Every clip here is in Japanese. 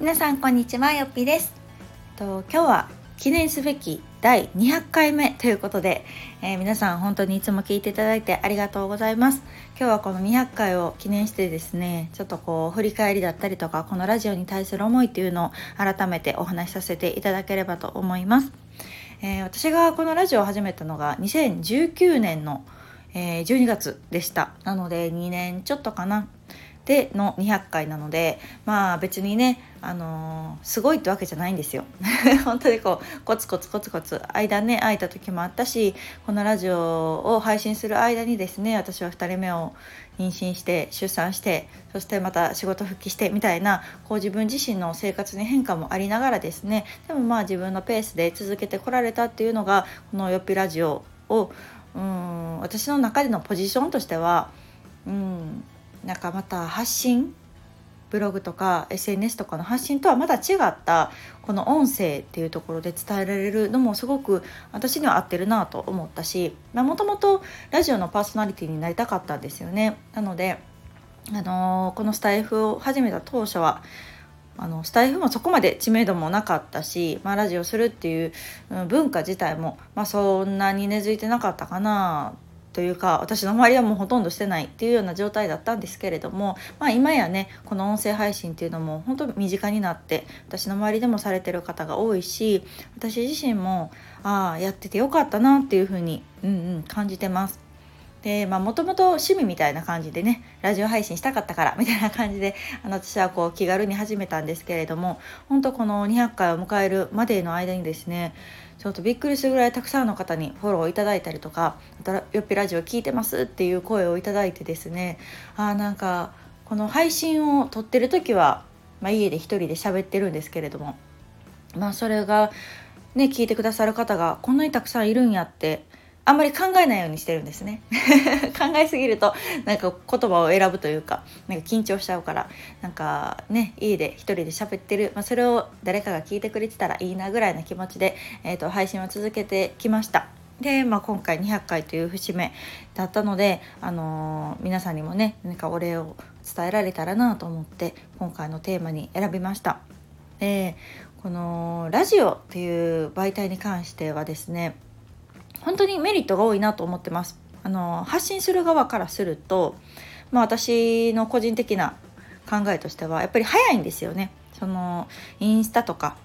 皆さんこんにちはよっぴです。と今日は記念すべき第200回目ということで、えー、皆さん本当にいつも聞いていただいてありがとうございます。今日はこの200回を記念してですねちょっとこう振り返りだったりとかこのラジオに対する思いっていうのを改めてお話しさせていただければと思います、えー、私がこのラジオを始めたのが2019年の、えー、12月でした。なので2年ちょっとかな。での200回なのでまあ別にねあのー、すごいってわけじゃないんですよ。本当にこうコツコツコツコツ間ね空いた時もあったしこのラジオを配信する間にですね私は2人目を妊娠して出産してそしてまた仕事復帰してみたいなこう自分自身の生活に変化もありながらですねでもまあ自分のペースで続けてこられたっていうのがこの「よっぴラジオを」うん私の中でのポジションとしてはうんなんかまた発信ブログとか SNS とかの発信とはまた違ったこの音声っていうところで伝えられるのもすごく私には合ってるなと思ったしもともとラジオのパーソナリティになりたかったんですよね。なので、あのー、このスタイフを始めた当初はあのスタイフもそこまで知名度もなかったし、まあ、ラジオするっていう文化自体も、まあ、そんなに根付いてなかったかなというか私の周りはもうほとんどしてないっていうような状態だったんですけれども、まあ、今やねこの音声配信っていうのも本当身近になって私の周りでもされてる方が多いし私自身もああやっててよかったなっていうふうに、うんうん、感じてます。でまあもともと趣味みたいな感じでねラジオ配信したかったからみたいな感じであの私はこう気軽に始めたんですけれども本当この200回を迎えるまでの間にですねちょっとびっくりするぐらいたくさんの方にフォローいただいたりとか「よっぴラジオ聞いてます」っていう声をいただいてですねあなんかこの配信を撮ってる時は、まあ、家で一人で喋ってるんですけれどもまあそれがね聞いてくださる方がこんなにたくさんいるんやってあんまり考えないようにしてるんですね 考えすぎるとなんか言葉を選ぶというかなんか緊張しちゃうからなんかね家で一人で喋ってる、まあ、それを誰かが聞いてくれてたらいいなぐらいな気持ちで、えーと、配信を続けてきました。で、まあ、今回200回という節目だったので、あのー、皆さんにもね何かお礼を伝えられたらなと思って今回のテーマに選びました。でこのラジオっていう媒体に関してはですね本当にメリットが多いなと思ってます。あの発信する側からすると、まあ、私の個人的な考えとしてはやっぱり早いんですよね。そのインスタとか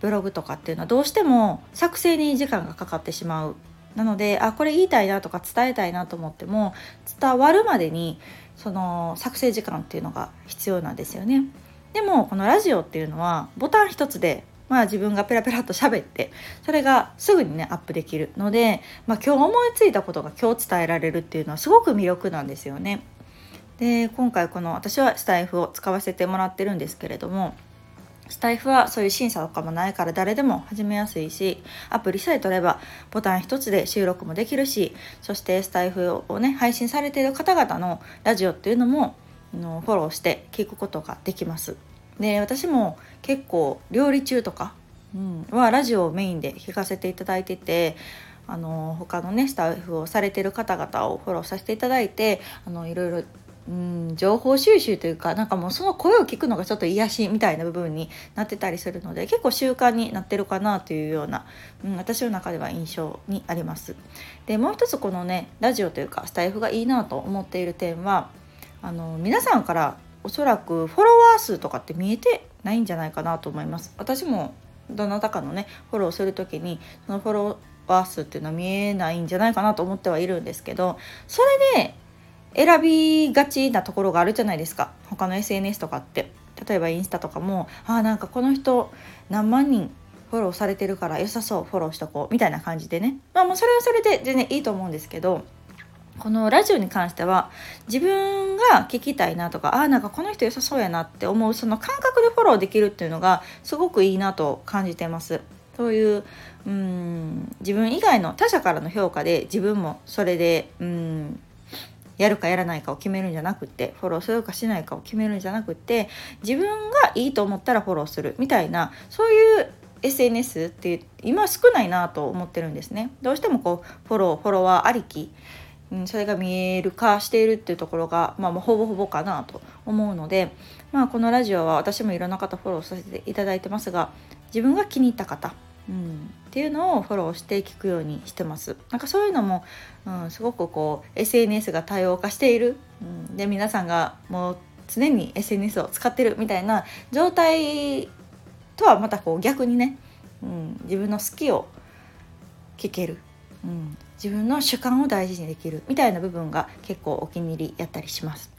ブログとかっていうのはどうしても作成に時間がかかってしまう。なのであこれ言いたいなとか伝えたいなと思っても伝わるまでにその作成時間っていうのが必要なんですよね。でもこのラジオっていうのはボタン一つでまあ自分がペラペラと喋ってそれがすぐにねアップできるので、まあ、今日思いついたことが今日伝えられるっていうのはすごく魅力なんですよね。で今回この私はスタイフを使わせてもらってるんですけれどもスタイフはそういう審査とかもないから誰でも始めやすいしアプリさえ取ればボタン一つで収録もできるしそしてスタイフをね配信されている方々のラジオっていうのもフォローして聞くことができます。で私も結構料理中とか、うん、はラジオをメインで聞かせていただいててあの他のねスタッフをされてる方々をフォローさせていただいてあのいろいろうん、情報収集というかなんかもうその声を聞くのがちょっと癒しみたいな部分になってたりするので結構習慣になってるかなというような、うん、私の中では印象にあります。でもう一つこのねラジオというかスタイフがいいなと思っている点はあの皆さんからおそらくフォロワー数とかって見えてないんじゃないかなと思います。私もどなたかのねフォローする時にそのフォロワー数っていうのは見えないんじゃないかなと思ってはいるんですけどそれで選びがちなところがあるじゃないですか。他の SNS とかって。例えばインスタとかもあなんかこの人何万人フォローされてるから良さそうフォローしとこうみたいな感じでね。まあもうそれはそれで全然いいと思うんですけどこのラジオに関しては自分が聞きたいなとかああなんかこの人良さそうやなって思うその感覚でフォローできるっていうのがすごくいいなと感じてます。そういううん自分以外の他者からの評価で自分もそれでうんやるかやらないかを決めるんじゃなくってフォローするかしないかを決めるんじゃなくって自分がいいと思ったらフォローするみたいなそういう SNS って今少ないなと思ってるんですね。どうしてもこうフォローフォロワーありきうん、それが見える化しているっていうところが、まあ、ほぼほぼかなと思うので、まあ、このラジオは私もいろんな方フォローさせていただいてますが自分が気に入った方、うん、っていうのをフォローして聞くようにしてます。なんかそういうのも、うん、すごくこう SNS が多様化している、うん、で皆さんがもう常に SNS を使ってるみたいな状態とはまたこう逆にね、うん、自分の好きを聞ける、うん、自分の主観を大事にできるみたいな部分が結構お気に入りやったりします。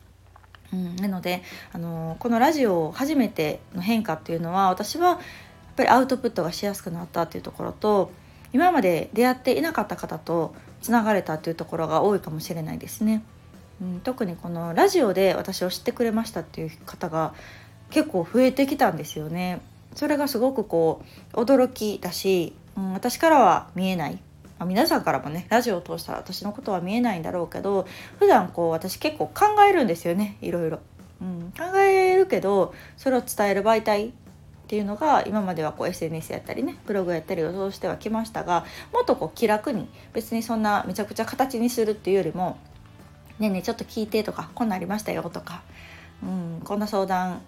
うん、なので、あのこのラジオを初めての変化っていうのは私はやっぱりアウトプットがしやすくなったっていうところと今まで出会っていなかった方とつながれたっていうところが多いかもしれないですね。うん、特にこのラジオで私を知ってくれましたっていう方が結構増えてきたんですよね。それがすごくこう驚きだし、うん、私からは見えない、まあ、皆さんからもねラジオを通したら私のことは見えないんだろうけど普段こう私結構考えるんですよねいろいろ、うん、考えるけどそれを伝える媒体っていうのが今まではこう SNS やったりねブログやったりを通してはきましたがもっとこう気楽に別にそんなめちゃくちゃ形にするっていうよりも「ねえねえちょっと聞いて」とか「こんなありましたよ」とか、うん、こんな相談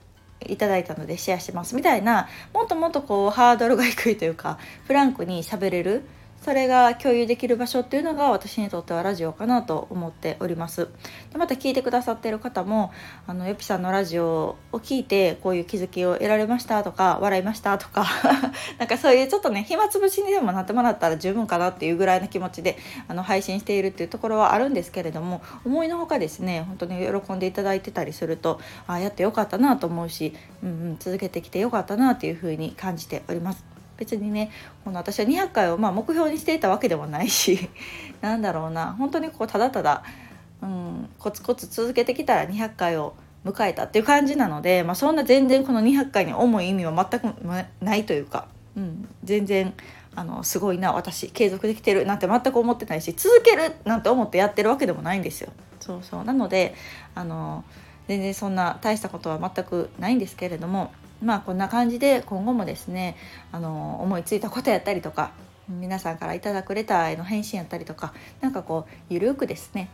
いただいたのでシェアしますみたいなもっともっとこうハードルが低いというかフランクに喋れるそれが共有できる場所っていうのが私にとってはラジオかなと思っておりますでまた聞いてくださってる方もあのよぴさんのラジオを聞いてこういう気づきを得られましたとか笑いましたとか なんかそういうちょっとね暇つぶしにでもなってもらったら十分かなっていうぐらいの気持ちであの配信しているっていうところはあるんですけれども思いのほかですね本当に喜んでいただいてたりするとああやってよかったなと思うし、うんうん、続けてきてよかったなっていうふうに感じております。別にねこの私は200回をまあ目標にしていたわけでもないし なんだろうな本当にこうただただ、うん、コツコツ続けてきたら200回を迎えたっていう感じなので、まあ、そんな全然この200回に重い意味は全くないというか、うん、全然あのすごいな私継続できてるなんて全く思ってないし続けるなんて思ってやってるわけでもないんですよ。そうそうなのであの全然そんな大したことは全くないんですけれどもまあこんな感じで今後もですねあの思いついたことやったりとか皆さんからいただくレターへの返信やったりとか何かこうゆるくですね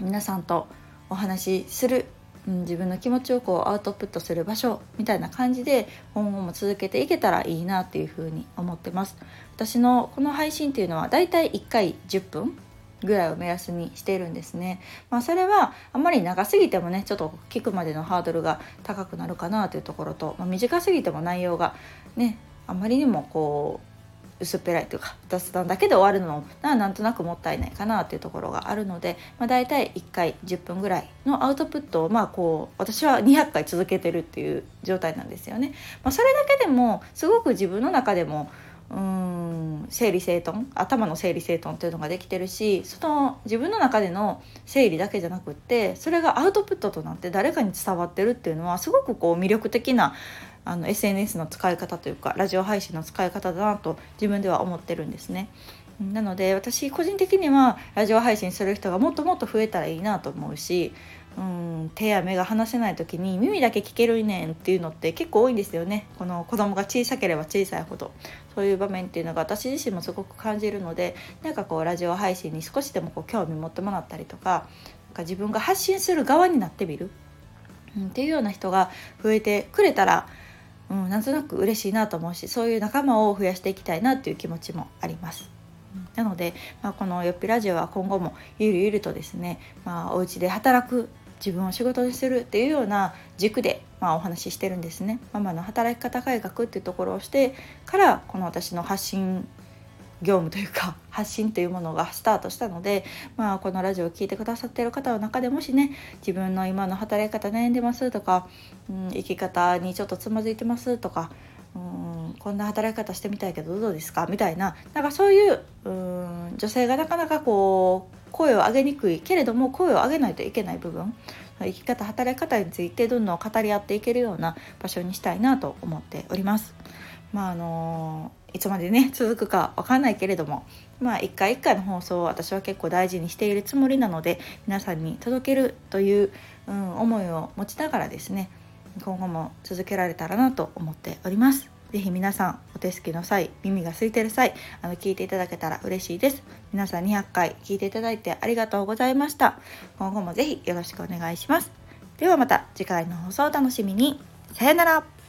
皆さんとお話しする、うん、自分の気持ちをこうアウトプットする場所みたいな感じで今後も続けていけたらいいなっていうふうに思ってます。私のこの配信っていうのはだいたい1回10分ぐらいを目安にしているんですね。まあ、それはあんまり長すぎてもねちょっと聞くまでのハードルが高くなるかなというところと、まあ、短すぎても内容がねあまりにもこう薄っぺらいというか雑談だけで終わるのもなんとなくもったいないかなというところがあるので、まあ、大体1回10分ぐらいのアウトプットをまあこう私は200回続けてるっていう状態なんですよね。まあ、それだけでもすごく自分の中でもうん整理整頓頭の整理整頓っていうのができてるしその自分の中での整理だけじゃなくってそれがアウトプットとなって誰かに伝わってるっていうのはすごくこう魅力的なあの SNS の使い方というかラジオ配信の使い方だなと自分では思ってるんですね。なので私個人的にはラジオ配信する人がもっともっと増えたらいいなと思うしうん手や目が離せない時に耳だけ聞けるねんっていうのって結構多いんですよね。この子供が小さければ小さいほど。そういう場面っていうのが私自身もすごく感じるのでなんかこうラジオ配信に少しでもこう興味持ってもらったりとかなんか自分が発信する側になってみる、うん、っていうような人が増えてくれたら、うん、なんとなく嬉しいなと思うしそういう仲間を増やしていきたいなっていう気持ちもあります。なので、まあ、この「よっぴラジオ」は今後もゆるゆるとですね、まあ、お家で働く自分を仕事にするっていうような軸で、まあ、お話ししてるんですね。ママの働き方改革っていうところをしてからこの私の発信業務というか 発信というものがスタートしたので、まあ、このラジオを聴いてくださってる方の中でもしね自分の今の働き方悩んでますとか、うん、生き方にちょっとつまずいてますとか、うん、こんな働き方してみたいけどどうですか？みたいななんかそういううん女性がなかなかこう声を上げにくいけれども声を上げないといけない部分生き方働き方についてどんどん語り合っていけるような場所にしたいなと思っております。まああのいつまでね 続くか分かんないけれどもまあ一回一回の放送を私は結構大事にしているつもりなので皆さんに届けるという、うん、思いを持ちながらですね今後も続けられたらなと思っております。ぜひ皆さんお手すきの際耳が空いてる際あの聞いていただけたら嬉しいです。皆さん200回聞いていただいてありがとうございました。今後もぜひよろしくお願いします。ではまた次回の放送をお楽しみに。さよなら。